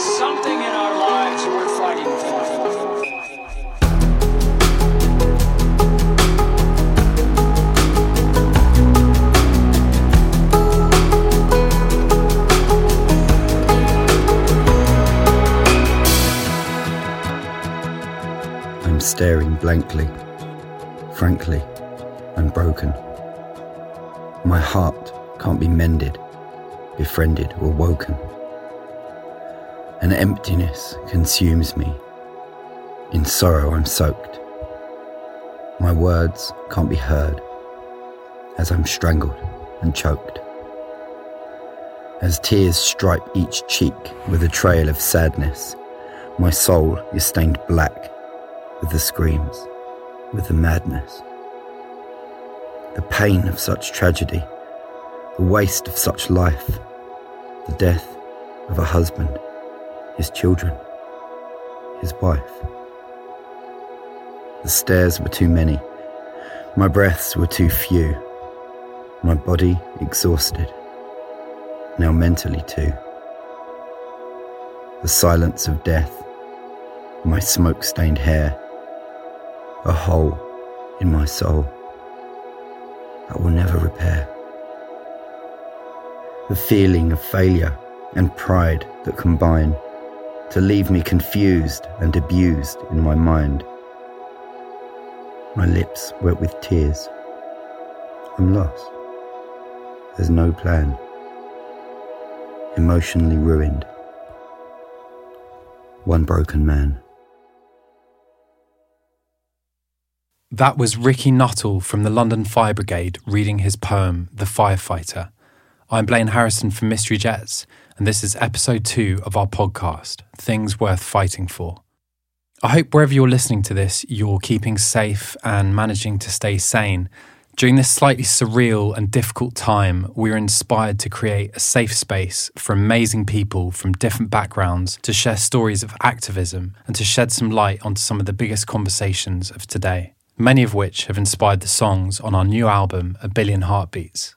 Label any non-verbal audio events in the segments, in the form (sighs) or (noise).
Something in our lives worth fighting for. I'm staring blankly. Frankly, I'm broken. My heart can't be mended, befriended, or woken. An emptiness consumes me. In sorrow, I'm soaked. My words can't be heard as I'm strangled and choked. As tears stripe each cheek with a trail of sadness, my soul is stained black with the screams, with the madness. The pain of such tragedy, the waste of such life, the death of a husband, his children, his wife. The stairs were too many, my breaths were too few, my body exhausted, now mentally too. The silence of death, my smoke stained hair, a hole in my soul that will never repair. The feeling of failure and pride that combine to leave me confused and abused in my mind. My lips wet with tears. I'm lost. There's no plan. Emotionally ruined. One broken man. That was Ricky Nuttall from the London Fire Brigade reading his poem, The Firefighter. I'm Blaine Harrison from Mystery Jets, and this is episode two of our podcast, Things Worth Fighting For. I hope wherever you're listening to this, you're keeping safe and managing to stay sane. During this slightly surreal and difficult time, we're inspired to create a safe space for amazing people from different backgrounds to share stories of activism and to shed some light onto some of the biggest conversations of today many of which have inspired the songs on our new album, A Billion Heartbeats.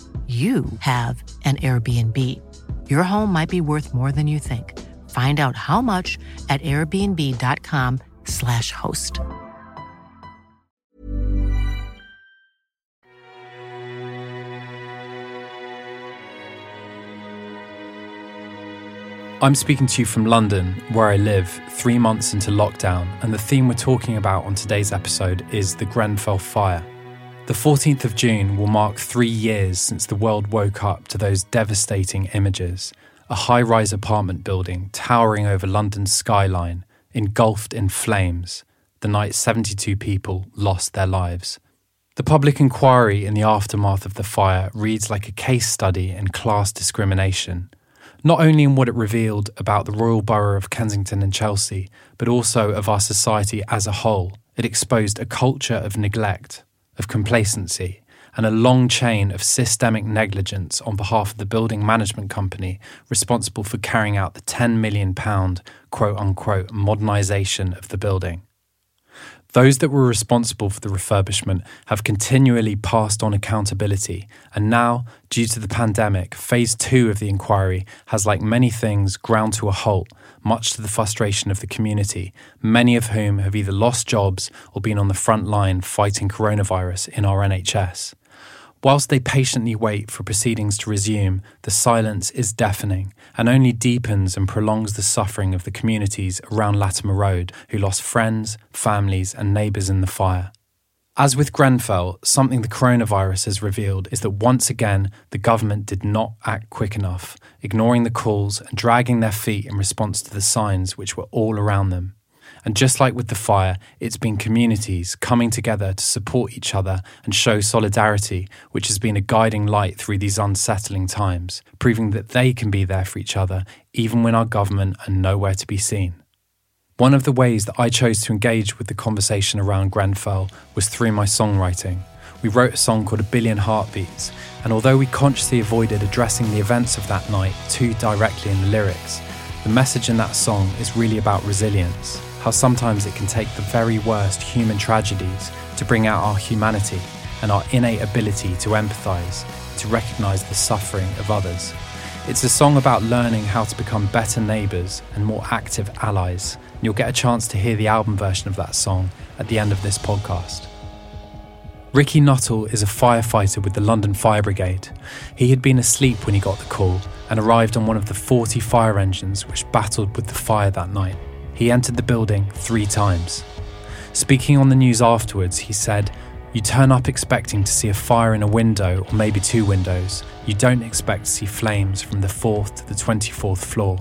you have an Airbnb. Your home might be worth more than you think. Find out how much at airbnb.com/slash host. I'm speaking to you from London, where I live, three months into lockdown, and the theme we're talking about on today's episode is the Grenfell fire. The 14th of June will mark three years since the world woke up to those devastating images a high rise apartment building towering over London's skyline, engulfed in flames, the night 72 people lost their lives. The public inquiry in the aftermath of the fire reads like a case study in class discrimination, not only in what it revealed about the Royal Borough of Kensington and Chelsea, but also of our society as a whole. It exposed a culture of neglect, of complacency, and a long chain of systemic negligence on behalf of the building management company responsible for carrying out the £10 million quote unquote modernisation of the building. Those that were responsible for the refurbishment have continually passed on accountability, and now, due to the pandemic, phase two of the inquiry has, like many things, ground to a halt, much to the frustration of the community, many of whom have either lost jobs or been on the front line fighting coronavirus in our NHS. Whilst they patiently wait for proceedings to resume, the silence is deafening and only deepens and prolongs the suffering of the communities around Latimer Road who lost friends, families, and neighbours in the fire. As with Grenfell, something the coronavirus has revealed is that once again the government did not act quick enough, ignoring the calls and dragging their feet in response to the signs which were all around them. And just like with the fire, it's been communities coming together to support each other and show solidarity, which has been a guiding light through these unsettling times, proving that they can be there for each other even when our government are nowhere to be seen. One of the ways that I chose to engage with the conversation around Grenfell was through my songwriting. We wrote a song called A Billion Heartbeats, and although we consciously avoided addressing the events of that night too directly in the lyrics, the message in that song is really about resilience how sometimes it can take the very worst human tragedies to bring out our humanity and our innate ability to empathise, to recognise the suffering of others. It's a song about learning how to become better neighbours and more active allies. You'll get a chance to hear the album version of that song at the end of this podcast. Ricky Nuttall is a firefighter with the London Fire Brigade. He had been asleep when he got the call and arrived on one of the 40 fire engines which battled with the fire that night. He entered the building three times. Speaking on the news afterwards, he said, You turn up expecting to see a fire in a window or maybe two windows. You don't expect to see flames from the fourth to the 24th floor.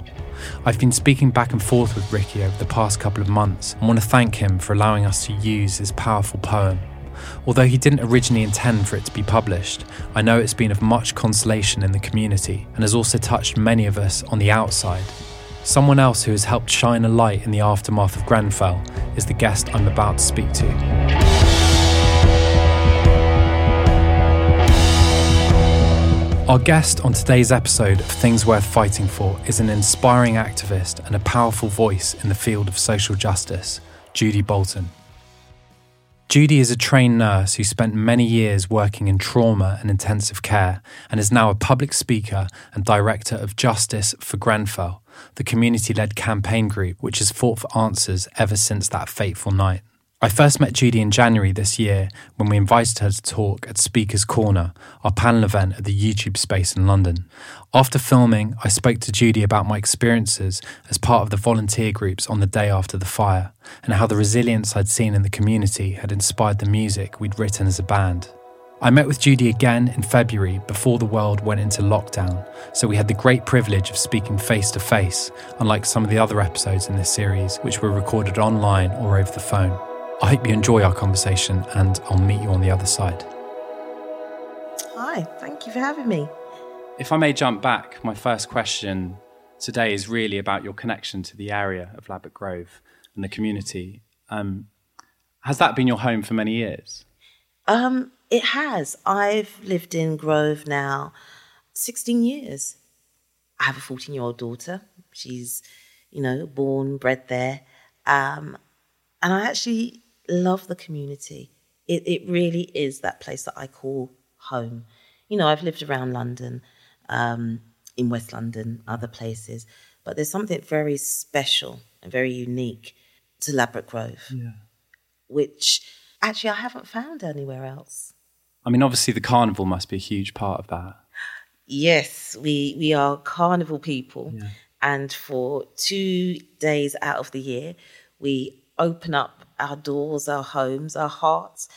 I've been speaking back and forth with Ricky over the past couple of months and want to thank him for allowing us to use his powerful poem. Although he didn't originally intend for it to be published, I know it's been of much consolation in the community and has also touched many of us on the outside. Someone else who has helped shine a light in the aftermath of Grenfell is the guest I'm about to speak to. Our guest on today's episode of Things Worth Fighting For is an inspiring activist and a powerful voice in the field of social justice, Judy Bolton. Judy is a trained nurse who spent many years working in trauma and intensive care and is now a public speaker and director of Justice for Grenfell, the community led campaign group which has fought for answers ever since that fateful night. I first met Judy in January this year when we invited her to talk at Speaker's Corner, our panel event at the YouTube space in London. After filming, I spoke to Judy about my experiences as part of the volunteer groups on the day after the fire, and how the resilience I'd seen in the community had inspired the music we'd written as a band. I met with Judy again in February before the world went into lockdown, so we had the great privilege of speaking face to face, unlike some of the other episodes in this series, which were recorded online or over the phone. I hope you enjoy our conversation, and I'll meet you on the other side. Hi, thank you for having me. If I may jump back, my first question today is really about your connection to the area of Ladbroke Grove and the community. Um, has that been your home for many years? Um, it has. I've lived in Grove now 16 years. I have a 14 year old daughter. She's, you know, born, bred there. Um, and I actually love the community. It, it really is that place that I call home. You know, I've lived around London, um, in West London, other places, But there's something very special and very unique to Ladbroke Grove, Yeah. which actually I haven't found anywhere else. I mean, obviously, the carnival must be a huge part of that. Yes, we we are carnival people, and for two days out of the year, we open up our doors, our homes, our hearts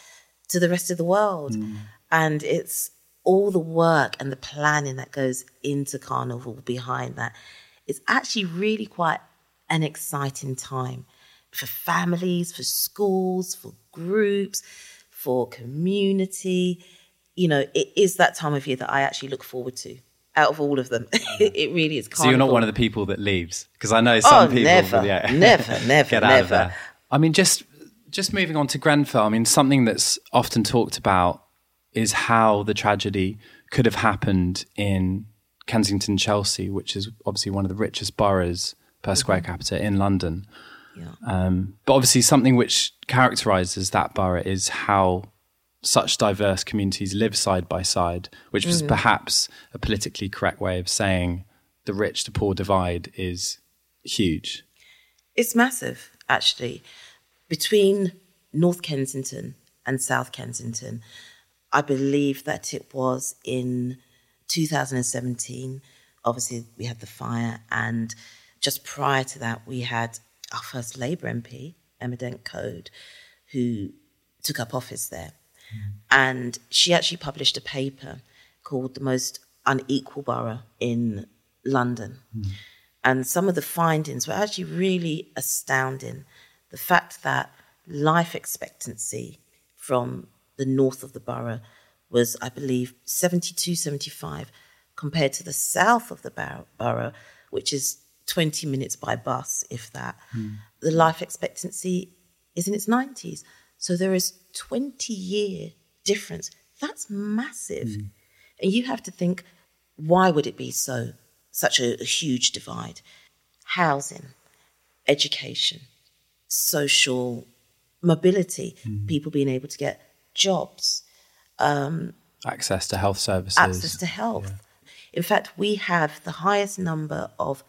to the rest of the world, mm. and it's all the work and the planning that goes into carnival behind that. It's actually really quite an exciting time for families, for schools, for groups, for community. You know, it is that time of year that I actually look forward to out of all of them. (laughs) it really is. So you're not one of the people that leaves because I know some Oh, people. never, yeah, (laughs) never, never, get out of never. I mean, just just moving on to Grenfell. I mean, something that's often talked about is how the tragedy could have happened in Kensington, Chelsea, which is obviously one of the richest boroughs per square mm-hmm. capita in London. Yeah. Um, but obviously, something which characterises that borough is how such diverse communities live side by side, which was perhaps a politically correct way of saying the rich to poor divide is huge. It's massive, actually. Between North Kensington and South Kensington, I believe that it was in 2017. Obviously, we had the fire, and just prior to that, we had our first Labour MP, Emma Dent Coad, who took up office there. Hmm. And she actually published a paper called The Most Unequal Borough in London. Hmm. And some of the findings were actually really astounding. The fact that life expectancy from the north of the borough was, I believe, 72, 75, compared to the south of the borough, which is 20 minutes by bus, if that. Hmm. The life expectancy is in its 90s. So there is 20 year difference. That's massive. Hmm. And you have to think, why would it be so, such a, a huge divide? Housing, education, social mobility, hmm. people being able to get jobs, um, Access to health services. access to health. In fact, we have the highest number of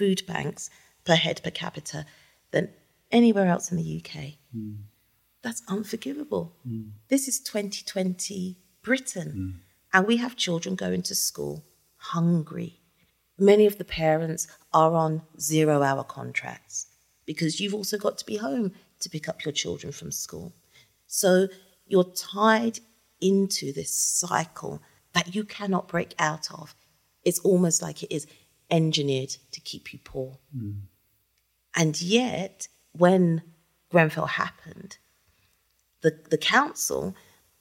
food banks per head per capita than anywhere else in the UK. Hmm. That's unforgivable. Hmm. This is 2020 Britain, hmm. and we have children going to school hungry. Many of the parents are on zero hour contracts because you've also got to be home to pick up your children from school. So you're tied into this cycle that you cannot break out of. It's almost like it is engineered to keep you poor. Hmm. And yet, when Grenfell happened, the, the council,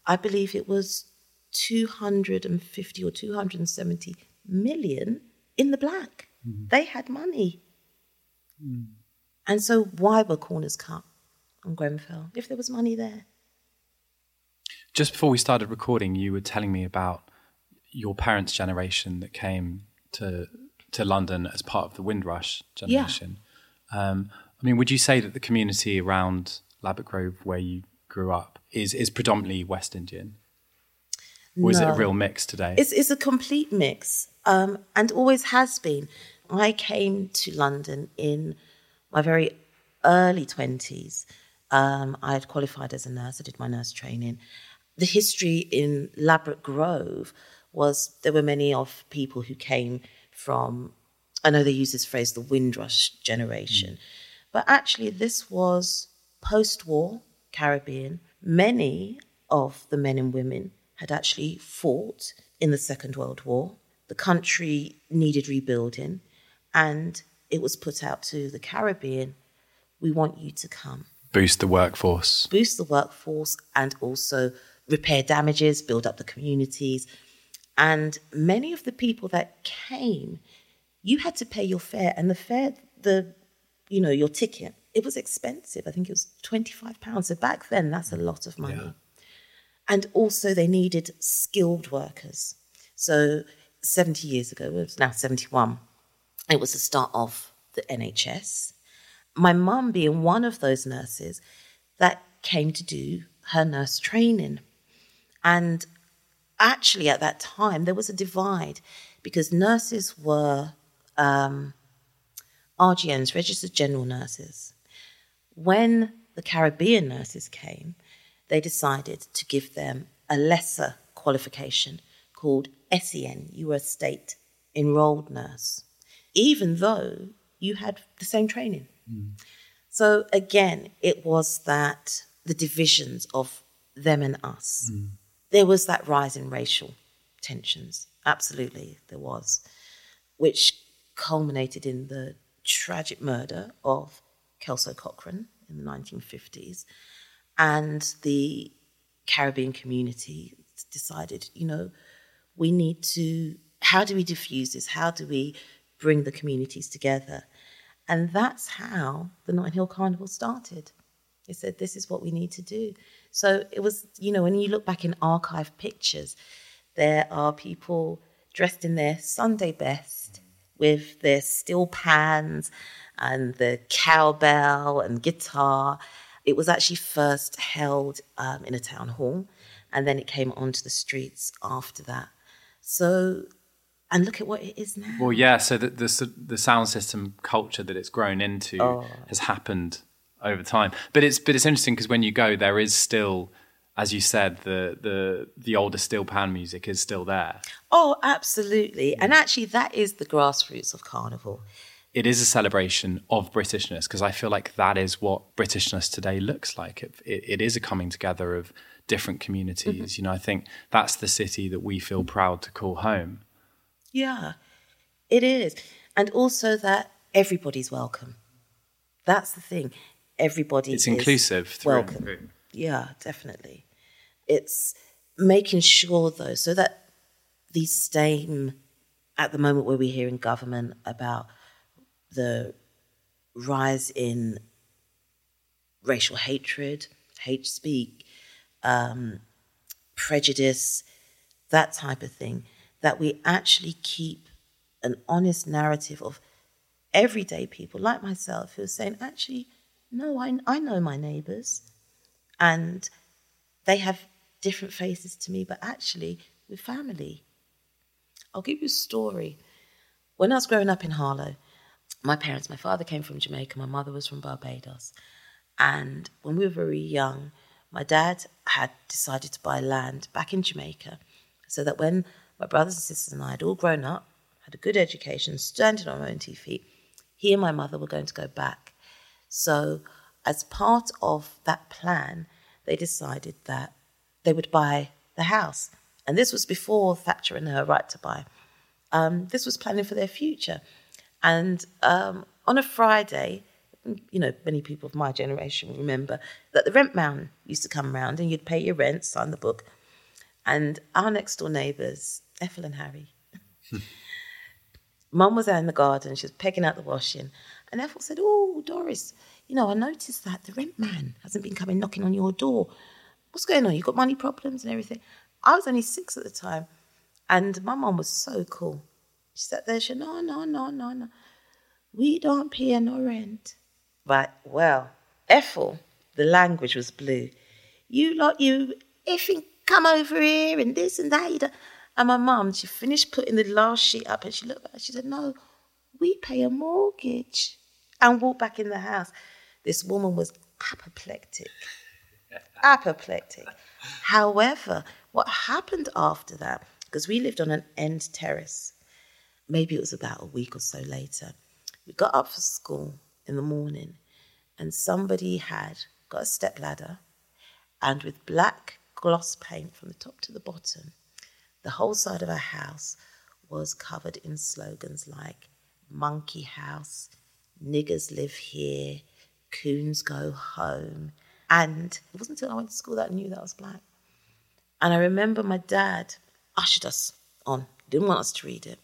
I believe it was 250 or 270 million in the black. Hmm. They had money. Hmm. And so, why were corners cut on Grenfell if there was money there? Just before we started recording, you were telling me about your parents' generation that came to to London as part of the Windrush generation. Um, I mean, would you say that the community around Ladbroke Grove, where you grew up, is is predominantly West Indian, or is it a real mix today? It's, it's a complete mix um, and always has been. I came to London in my very early 20s. Um, I had qualified as a nurse, I did my nurse training. The history in Ladbroke Grove was there were many of people who came from, I know they use this phrase, the Windrush generation, mm. but actually this was post war Caribbean. Many of the men and women had actually fought in the Second World War. The country needed rebuilding, and it was put out to the Caribbean we want you to come Boost the workforce. boost the workforce and also repair damages, build up the communities. And many of the people that came, you had to pay your fare, and the fare, the you know, your ticket, it was expensive. I think it was twenty-five pounds. So back then, that's a lot of money. And also, they needed skilled workers. So seventy years ago, it was now seventy-one. It was the start of the NHS my mum being one of those nurses that came to do her nurse training. And actually, at that time, there was a divide because nurses were um, RGNs, registered general nurses. When the Caribbean nurses came, they decided to give them a lesser qualification called SEN. You were a state enrolled nurse, even though you had the same training. Mm. So again, it was that the divisions of them and us. Mm. There was that rise in racial tensions. Absolutely, there was, which culminated in the tragic murder of Kelso Cochrane in the 1950s. And the Caribbean community decided, you know, we need to, how do we diffuse this? How do we bring the communities together? And that's how the Notting Hill Carnival started. They said, this is what we need to do. So it was, you know, when you look back in archive pictures, there are people dressed in their Sunday best with their steel pans and the cowbell and guitar. It was actually first held um, in a town hall, and then it came onto the streets after that. So, and look at what it is now. Well, yeah. So the the, the sound system culture that it's grown into oh. has happened over time. But it's but it's interesting because when you go, there is still as you said, the the the older steel pan music is still there. Oh, absolutely. And actually that is the grassroots of carnival. It is a celebration of Britishness because I feel like that is what Britishness today looks like. It, it, it is a coming together of different communities. Mm-hmm. You know, I think that's the city that we feel proud to call home. Yeah, it is. And also that everybody's welcome. That's the thing. Everybody It's inclusive. welcome. Yeah, definitely. It's making sure, though, so that these same, at the moment where we hear in government about the rise in racial hatred, hate speak, um, prejudice, that type of thing, that we actually keep an honest narrative of everyday people like myself who are saying, actually, no, I, I know my neighbors and they have different faces to me, but actually, we're family. I'll give you a story. When I was growing up in Harlow, my parents, my father came from Jamaica, my mother was from Barbados. And when we were very young, my dad had decided to buy land back in Jamaica so that when my brothers and sisters and I had all grown up, had a good education, standing on our own two feet, he and my mother were going to go back. So, as part of that plan, they decided that they would buy the house. And this was before Thatcher and her right to buy. Um, this was planning for their future. And um, on a Friday, you know, many people of my generation remember that the rent man used to come round and you'd pay your rent, sign the book. And our next door neighbours, Ethel and Harry, (laughs) Mum was out in the garden, she was pegging out the washing. And Ethel said, Oh, Doris, you know, I noticed that the rent man hasn't been coming knocking on your door. What's going on? You got money problems and everything. I was only six at the time. And my mum was so cool. She sat there, she said, No, no, no, no, no. We don't pay no rent. But, well, Ethel, the language was blue. You lot, you effing come over here and this and that. And my mum, she finished putting the last sheet up and she looked back she said, No, we pay a mortgage. And walked back in the house. This woman was apoplectic. (laughs) apoplectic. However, what happened after that, because we lived on an end terrace, maybe it was about a week or so later, we got up for school in the morning and somebody had got a step ladder and with black gloss paint from the top to the bottom, the whole side of our house was covered in slogans like Monkey House, Niggers Live Here, Coons Go Home. And it wasn't until I went to school that I knew that I was black. And I remember my dad ushered us on, didn't want us to read it.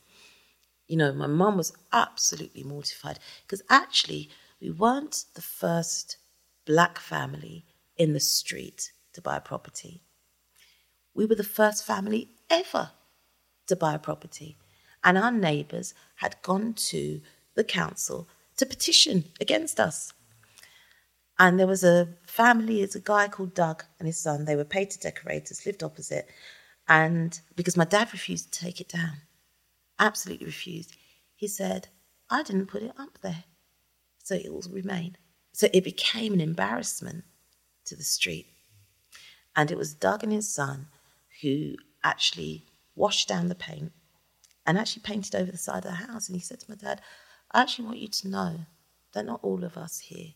You know, my mum was absolutely mortified because actually we weren't the first black family in the street to buy a property. We were the first family ever to buy a property. And our neighbours had gone to the council to petition against us. And there was a family, it's a guy called Doug and his son. They were painter decorators, lived opposite. And because my dad refused to take it down, absolutely refused, he said, I didn't put it up there. So it will remain. So it became an embarrassment to the street. And it was Doug and his son who actually washed down the paint and actually painted over the side of the house. And he said to my dad, I actually want you to know that not all of us here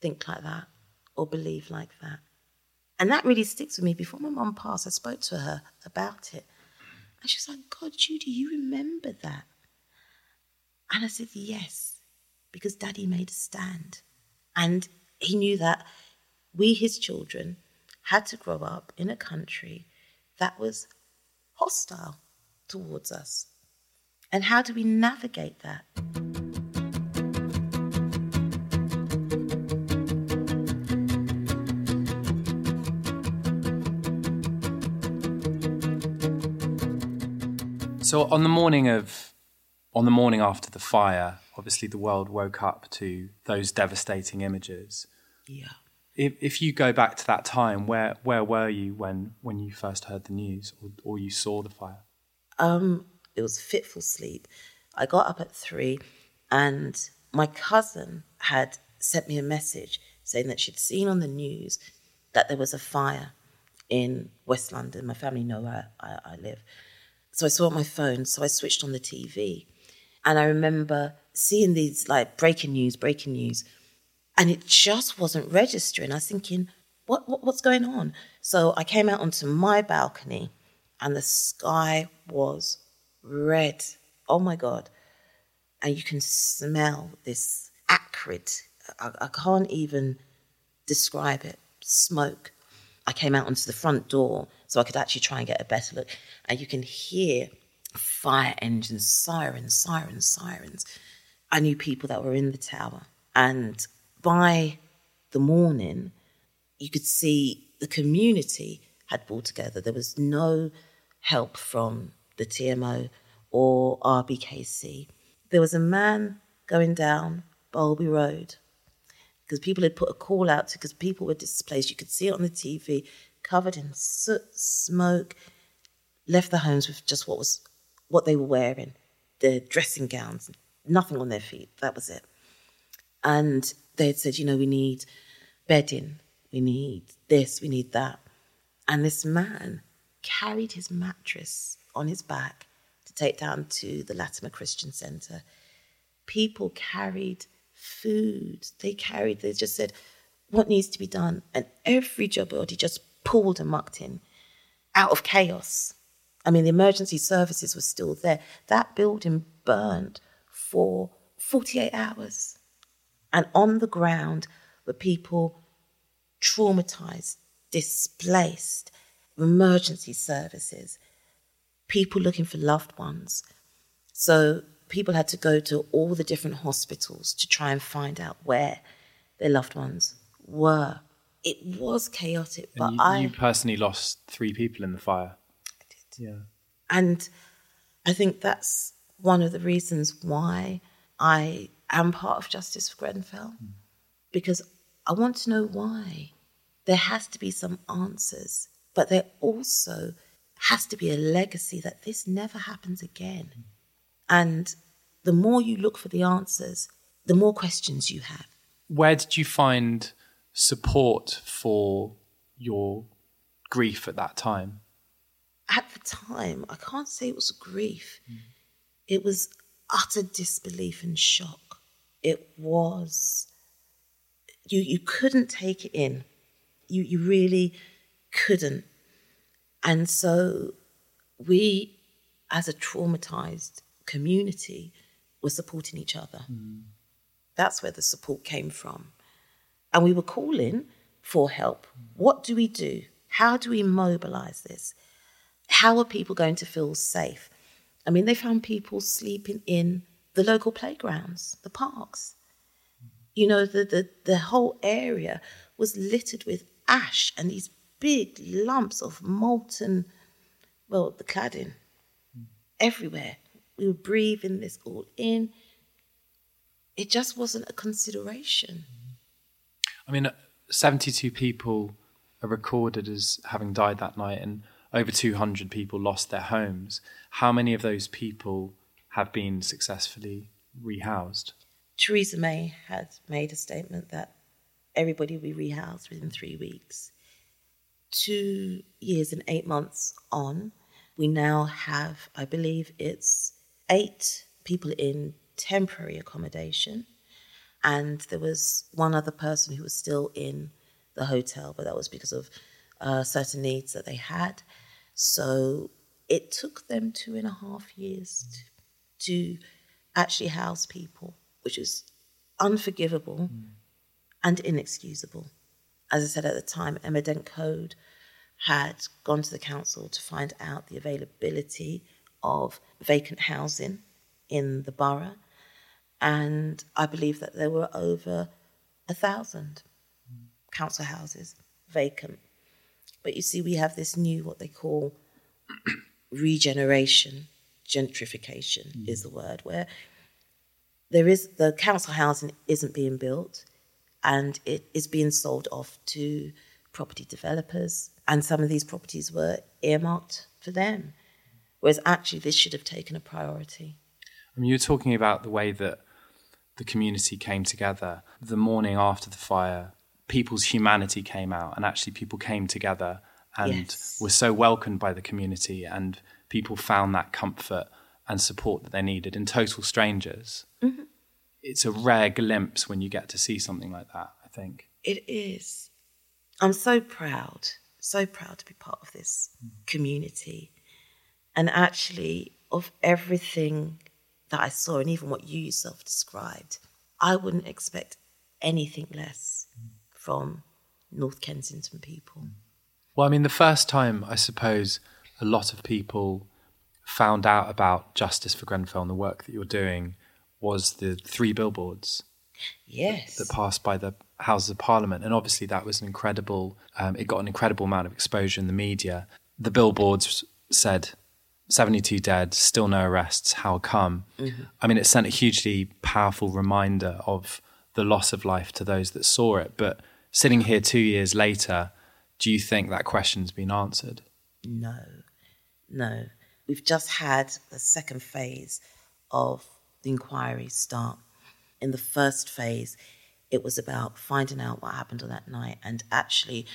think like that or believe like that. And that really sticks with me. Before my mum passed, I spoke to her about it. And she was like, God, Judy, you remember that? And I said, Yes, because daddy made a stand. And he knew that we, his children, had to grow up in a country that was hostile towards us. And how do we navigate that? So on the morning of, on the morning after the fire, obviously the world woke up to those devastating images. Yeah. If, if you go back to that time, where where were you when when you first heard the news or, or you saw the fire? Um, it was fitful sleep. I got up at three, and my cousin had sent me a message saying that she'd seen on the news that there was a fire in West London. My family know where I, I live. So I saw it on my phone. So I switched on the TV. And I remember seeing these like breaking news, breaking news. And it just wasn't registering. I was thinking, what, what what's going on? So I came out onto my balcony and the sky was red. Oh my God. And you can smell this acrid, I, I can't even describe it, smoke. I came out onto the front door so I could actually try and get a better look. And you can hear fire engines, sirens, sirens, sirens. I knew people that were in the tower. And by the morning, you could see the community had pulled together. There was no help from the TMO or RBKC. There was a man going down Bowlby Road because people had put a call out to because people were displaced. You could see it on the TV, covered in soot, smoke, left the homes with just what was what they were wearing, their dressing gowns, nothing on their feet. That was it. And they had said, you know, we need bedding, we need this, we need that. And this man carried his mattress on his back to take down to the Latymer Christian Center. People carried food. They carried, they just said, what needs to be done? And every job body just pulled and mucked in out of chaos. I mean, the emergency services were still there. That building burned for 48 hours. And on the ground were people traumatized, displaced, emergency services, people looking for loved ones. So people had to go to all the different hospitals to try and find out where their loved ones were. It was chaotic, but you, I you personally lost three people in the fire. I did. Yeah. And I think that's one of the reasons why I am part of Justice for Grenfell, hmm. because I want to know why. There has to be some answers, but there also has to be a legacy that this never happens again. Hmm. And the more you look for the answers, the more questions you have. Where did you find support for your grief at that time? At the time, I can't say it was grief. Hmm. It was utter disbelief and shock. It was you you couldn't take it in. You you really couldn't. And so we as a traumatized community were supporting each other. Hmm. That's where the support came from. And we were calling for help. What do we do? How do we mobilize this? How are people going to feel safe? I mean, they found people sleeping in the local playgrounds, the parks. You know, the, the, the whole area was littered with ash and these big lumps of molten, well, the cladding everywhere. We were breathing this all in. It just wasn't a consideration. I mean, 72 people are recorded as having died that night, and over 200 people lost their homes. How many of those people have been successfully rehoused? Theresa May had made a statement that everybody will be rehoused within three weeks. Two years and eight months on, we now have, I believe it's eight people in temporary accommodation. And there was one other person who was still in the hotel, but that was because of uh, certain needs that they had. So it took them two and a half years to, to actually house people, which is unforgivable mm. and inexcusable. As I said at the time, Emma Dent Coad had gone to the council to find out the availability of vacant housing in the borough, and I believe that there were over a thousand mm. council houses vacant. But you see, we have this new, what they call (clears throat) regeneration, gentrification mm. is the word, where there is the council housing isn't being built and it is being sold off to property developers. And some of these properties were earmarked for them. Whereas actually, this should have taken a priority. I mean, you're talking about the way that the community came together the morning after the fire. People's humanity came out, and actually, people came together and yes. were so welcomed by the community, and people found that comfort and support that they needed in total strangers. Mm-hmm. It's a rare glimpse when you get to see something like that, I think. It is. I'm so proud, so proud to be part of this mm. community. And actually, of everything that I saw, and even what you yourself described, I wouldn't expect anything less from North Kensington people. Well, I mean, the first time, I suppose, a lot of people found out about Justice for Grenfell and the work that you're doing was the three billboards. Yes. That, that passed by the Houses of Parliament. And obviously, that was an incredible, um, it got an incredible amount of exposure in the media. The billboards said 72 dead, still no arrests, how come? Mm-hmm. I mean, it sent a hugely powerful reminder of the loss of life to those that saw it. But sitting here two years later, do you think that question's been answered? No, no. We've just had the second phase of the inquiry start. In the first phase, it was about finding out what happened on that night, and actually,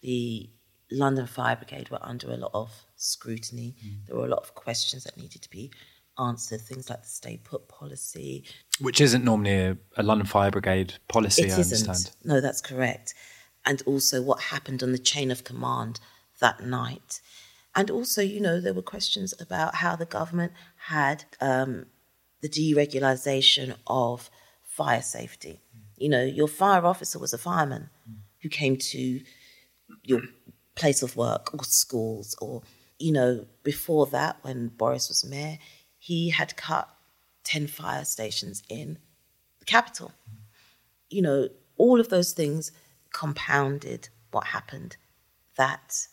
the London Fire Brigade were under a lot of scrutiny. Mm. There were a lot of questions that needed to be answered, things like the stay put policy. Which isn't normally a, a London Fire Brigade policy, it I isn't. understand. No, that's correct. And also what happened on the chain of command that night. And also, you know, there were questions about how the government had um, the deregulation of fire safety. You know, your fire officer was a fireman who came to your place of work or schools, or, you know, before that, when Boris was mayor, he had cut 10 fire stations in the capital. You know, all of those things compounded what happened that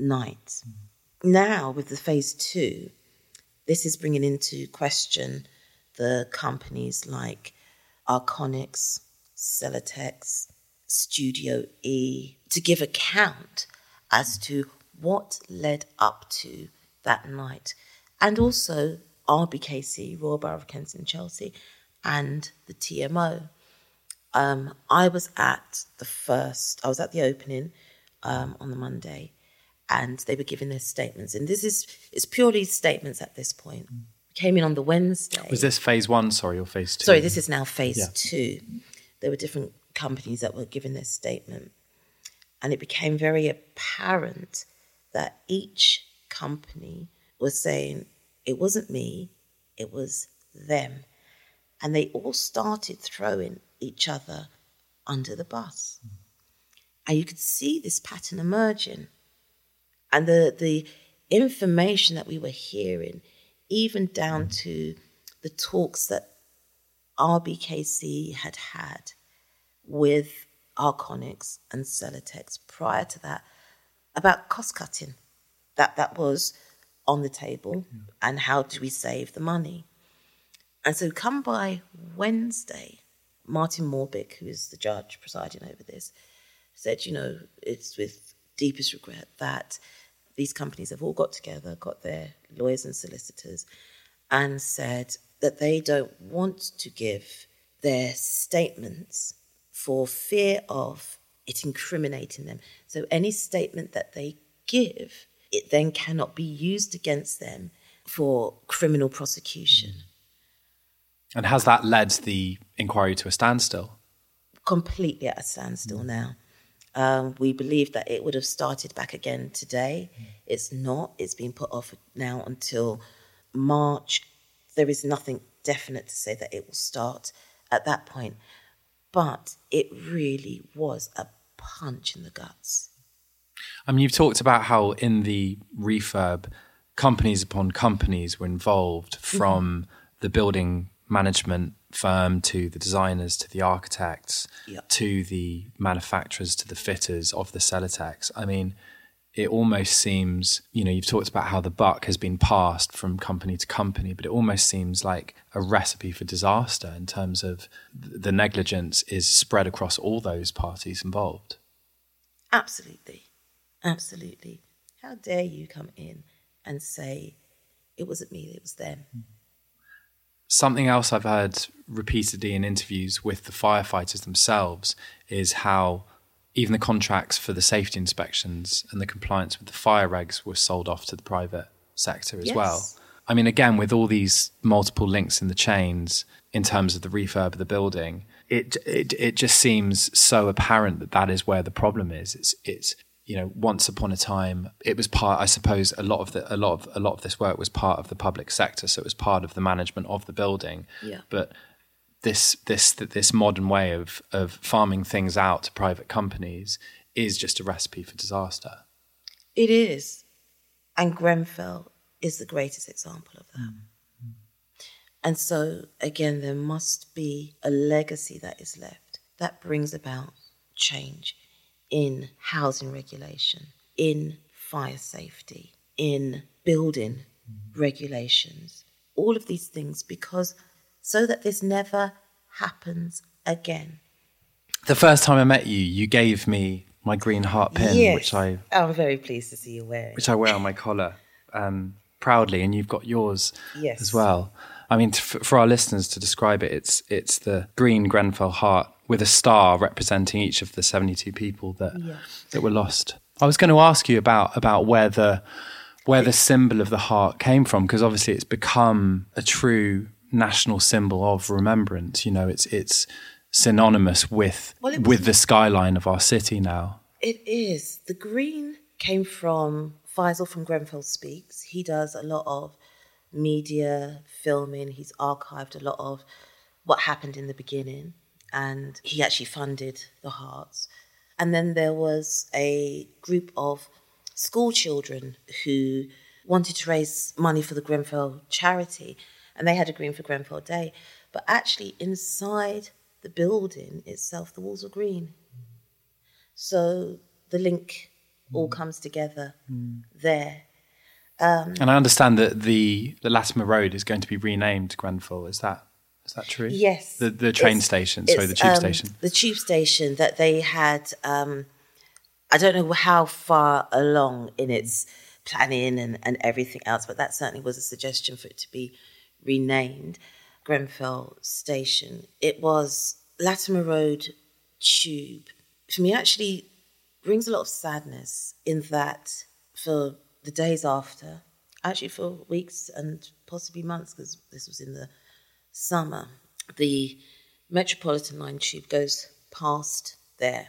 night. Now, with the phase two, this is bringing into question the companies like Arconics, Celotex, Studio E to give account as to what led up to that night. And also RBKC, Royal Borough of Kensington Chelsea, and the TMO. Um, I was at the first, I was at the opening um, on the Monday, and they were giving their statements. And this is it's purely statements at this point. Mm. Came in on the Wednesday. Was this phase one, sorry, or phase two? Sorry, this is now phase yeah. two. There were different companies that were giving their statement. And it became very apparent that each company was saying, it wasn't me, it was them. And they all started throwing each other under the bus. Mm. And you could see this pattern emerging and the the information that we were hearing, even down to the talks that RBKC had had with Arconics and Celotex prior to that about cost cutting. That that was on the table mm-hmm. and how do we save the money. And so come by Wednesday, Martin Moore-Bick, who is the judge presiding over this, said, you know, it's with deepest regret that these companies have all got together, got their lawyers and solicitors, and said that they don't want to give their statements for fear of it incriminating them. So any statement that they give, it then cannot be used against them for criminal prosecution. And has that led the inquiry to a standstill? Completely at a standstill now. Um, we believe that it would have started back again today. It's not. It's been put off now until March. There is nothing definite to say that it will start at that point. But it really was a punch in the guts. I mean, you've talked about how in the refurb, companies upon companies were involved from mm-hmm. the building management firm to the designers to the architects yep. to the manufacturers to the fitters of the Celotex. I mean, it almost seems, you know, you've talked about how the buck has been passed from company to company, but it almost seems like a recipe for disaster in terms of the negligence is spread across all those parties involved. Absolutely. Absolutely. How dare you come in and say, it wasn't me, it was them? Something else I've heard repeatedly in interviews with the firefighters themselves is how even the contracts for the safety inspections and the compliance with the fire regs were sold off to the private sector as yes. well. I mean, again, with all these multiple links in the chains in terms of the refurb of the building, it it it just seems so apparent that that is where the problem is. It's it's you know once upon a time it was part i suppose a lot of the a lot of a lot of this work was part of the public sector so it was part of the management of the building yeah. but this this this modern way of of farming things out to private companies is just a recipe for disaster. It is, and Grenfell is the greatest example of that. Mm. And so again, there must be a legacy that is left that brings about change in housing regulation, in fire safety, in building mm. regulations, all of these things, because so that this never happens again. The first time I met you, you gave me my green heart pin, yes. which I I'm very pleased to see you wearing, which I wear on my collar um, proudly, and you've got yours yes. as well. I mean, for our listeners to describe it, it's it's the green Grenfell heart with a star representing each of the 72 people that yes. that were lost. I was going to ask you about about where the where the symbol of the heart came from because obviously it's become a true national symbol of remembrance. You know, it's it's synonymous with well, was, with the skyline of our city now. It is. The green came from Faisal from Grenfell Speaks. He does a lot of media filming. He's archived a lot of what happened in the beginning, and he actually funded the Hearts. And then there was a group of school children who wanted to raise money for the Grenfell charity and they had a green for Grenfell Day. But actually, inside the building itself, the walls are green. So the link all comes together mm. there. Um, and I understand that the the Latimer Road is going to be renamed Grenfell. Is that is that true? Yes. The the train it's, station. It's, sorry, the tube um, station. The tube station that they had. Um, I don't know how far along in its planning and, and everything else, but that certainly was a suggestion for it to be renamed Grenfell Station. It was Latimer Road Tube. For me, actually brings a lot of sadness in that for the days after, actually for weeks and possibly months, because this was in the summer, the Metropolitan Line tube goes past there.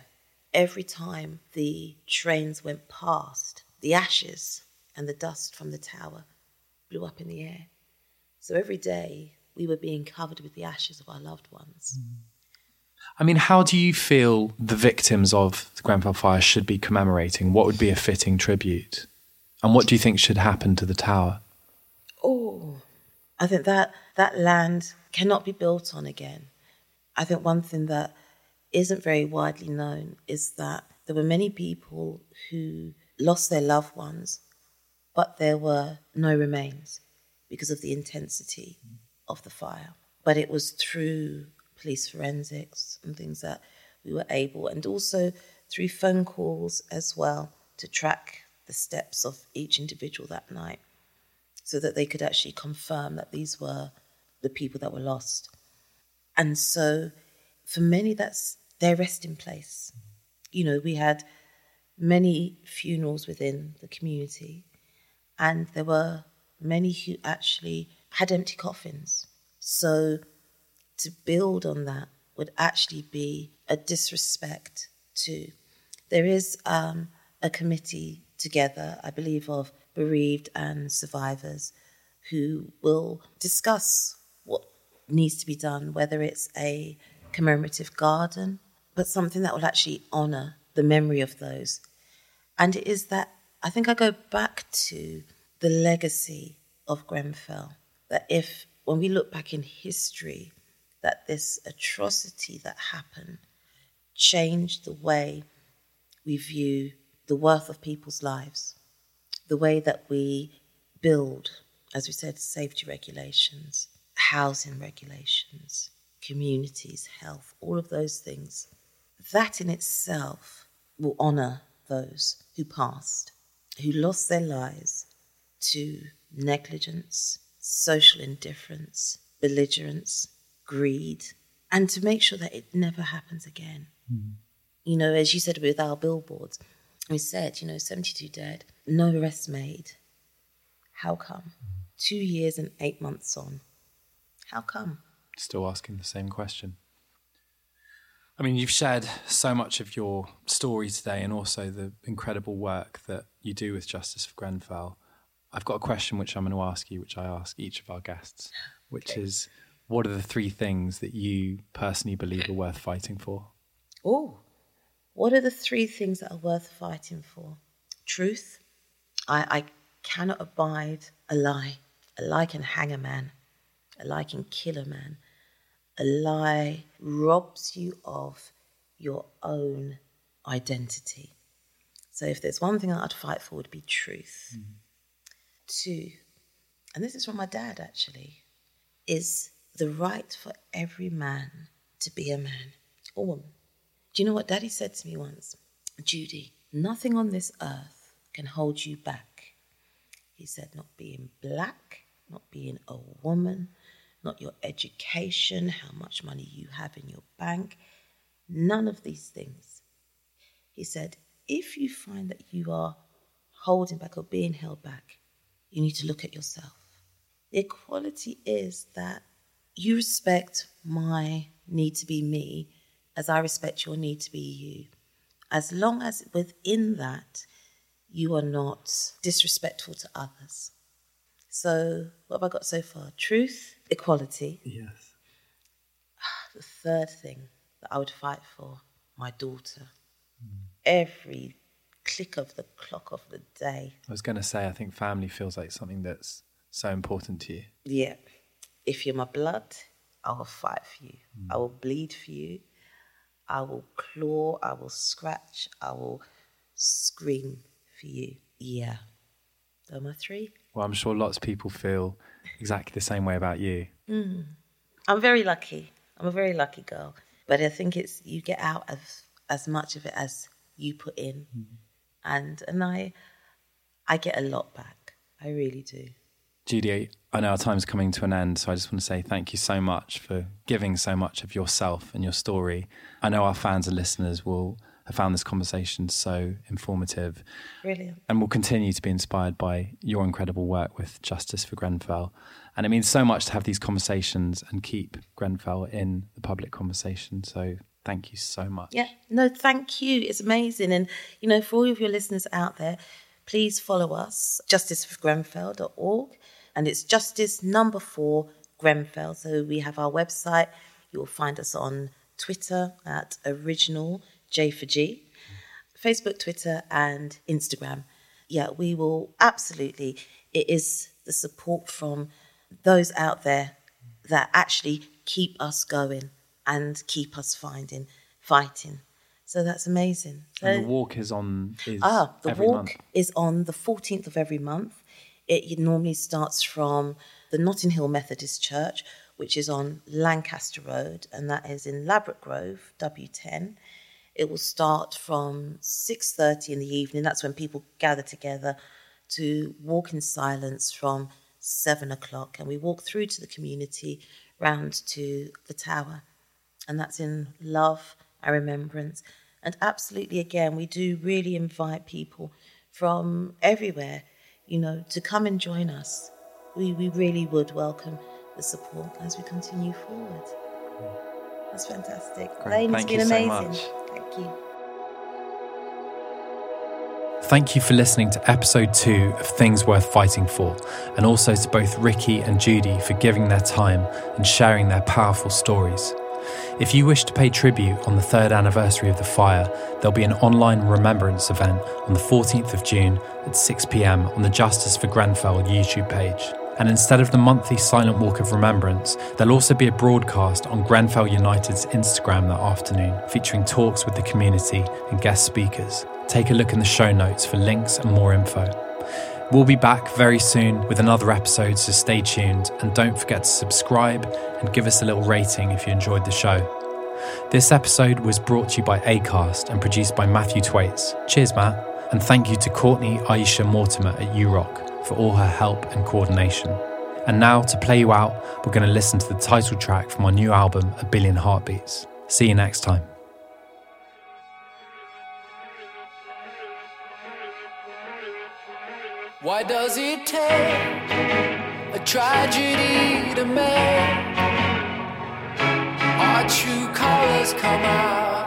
Every time the trains went past, the ashes and the dust from the tower blew up in the air. So every day we were being covered with the ashes of our loved ones. Mm. I mean, how do you feel the victims of the Grenfell fire should be commemorating? What would be a fitting tribute? And what do you think should happen to the tower? Oh, I think that that land cannot be built on again. I think one thing that isn't very widely known is that there were many people who lost their loved ones, but there were no remains because of the intensity of the fire. But it was through police forensics and things that we were able, and also through phone calls as well, to track the steps of each individual that night so that they could actually confirm that these were the people that were lost. And so for many, that's their resting place. You know, we had many funerals within the community, and there were many who actually had empty coffins. So to build on that would actually be a disrespect to. There is um, a committee together, I believe, of bereaved and survivors who will discuss what needs to be done, whether it's a commemorative garden, but something that will actually honour the memory of those. And it is that I think I go back to the legacy of Grenfell. That if, when we look back in history, that this atrocity that happened changed the way we view the worth of people's lives, the way that we build, as we said, safety regulations, housing regulations, communities, health, all of those things. That in itself will honour those who passed, who lost their lives to negligence, social indifference, belligerence, greed, and to make sure that it never happens again. Mm. You know, as you said with our billboards, we said, you know, 72 dead, no arrests made. How come? Mm. Two years and eight months on. How come? Still asking the same question. I mean, you've shared so much of your story today and also the incredible work that you do with Justice for Grenfell. I've got a question which I'm going to ask you, which I ask each of our guests, which okay. is what are the three things that you personally believe are worth fighting for? Oh, what are the three things that are worth fighting for? Truth. I, I cannot abide a lie. A lie can hang a man, a lie can kill a man. A lie robs you of your own identity. So if there's one thing I'd fight for would be truth. Mm-hmm. Two, and this is from my dad actually, is the right for every man to be a man or woman. Do you know what daddy said to me once? Judy, nothing on this earth can hold you back. He said, not being black, not being a woman, not your education, how much money you have in your bank, none of these things. He said, if you find that you are holding back or being held back, you need to look at yourself. The equality is that you respect my need to be me as I respect your need to be you. As long as within that you are not disrespectful to others. So, what have I got so far? Truth, equality. Yes. (sighs) The third thing that I would fight for my daughter. Mm. Every click of the clock of the day. I was going to say, I think family feels like something that's so important to you. Yeah if you're my blood, I will fight for you. Mm. I will bleed for you. I will claw. I will scratch. I will scream for you. Yeah. Those are my three. Well, I'm sure lots of people feel exactly the same way about you. Mm. I'm very lucky. I'm a very lucky girl. But I think it's you get out of as much of it as you put in. Mm. And and I I get a lot back. I really do. Judy, I know our time's coming to an end, so I just want to say thank you so much for giving so much of yourself and your story. I know our fans and listeners will have found this conversation so informative. Brilliant. And will continue to be inspired by your incredible work with Justice for Grenfell. And it means so much to have these conversations and keep Grenfell in the public conversation. So thank you so much. Yeah, no, thank you. It's amazing. And, you know, for all of your listeners out there, please follow us, justiceforgrenfell.org and it's Justice number four Grenfell. So we have our website. You will find us on Twitter at original J for G, Facebook, Twitter, and Instagram. Yeah, we will absolutely. It is the support from those out there that actually keep us going and keep us finding, fighting. So that's amazing. So, and the walk is on. Is ah, the walk month. is on the fourteenth of every month. It normally starts from the Notting Hill Methodist Church, which is on Lancaster Road, and that is in Ladbroke Grove, W10. It will start from 6:30 in the evening. That's when people gather together to walk in silence from seven o'clock, and we walk through to the community, round to the tower. And that's in love and remembrance. And absolutely, again, we do really invite people from everywhere, you know, to come and join us. We, we really would welcome the support as we continue forward. That's fantastic. Great. Lane, Thank it's you been so amazing. much. Thank you. Thank you for listening to episode two of Things Worth Fighting For, and also to both Ricky and Judy for giving their time and sharing their powerful stories. If you wish to pay tribute on the third anniversary of the fire, there'll be an online remembrance event on the 14th of June at 6pm on the Justice for Grenfell YouTube page. And instead of the monthly silent walk of remembrance, there'll also be a broadcast on Grenfell United's Instagram that afternoon, featuring talks with the community and guest speakers. Take a look in the show notes for links and more info. We'll be back very soon with another episode, so stay tuned and don't forget to subscribe and give us a little rating if you enjoyed the show. This episode was brought to you by ACAST and produced by Matthew Twaits. Cheers, Matt. And thank you to Courtney Aisha Mortimer at URock for all her help and coordination. And now, to play you out, we're going to listen to the title track from our new album, A Billion Heartbeats. See you next time. Why does it take a tragedy to make our true colors come out?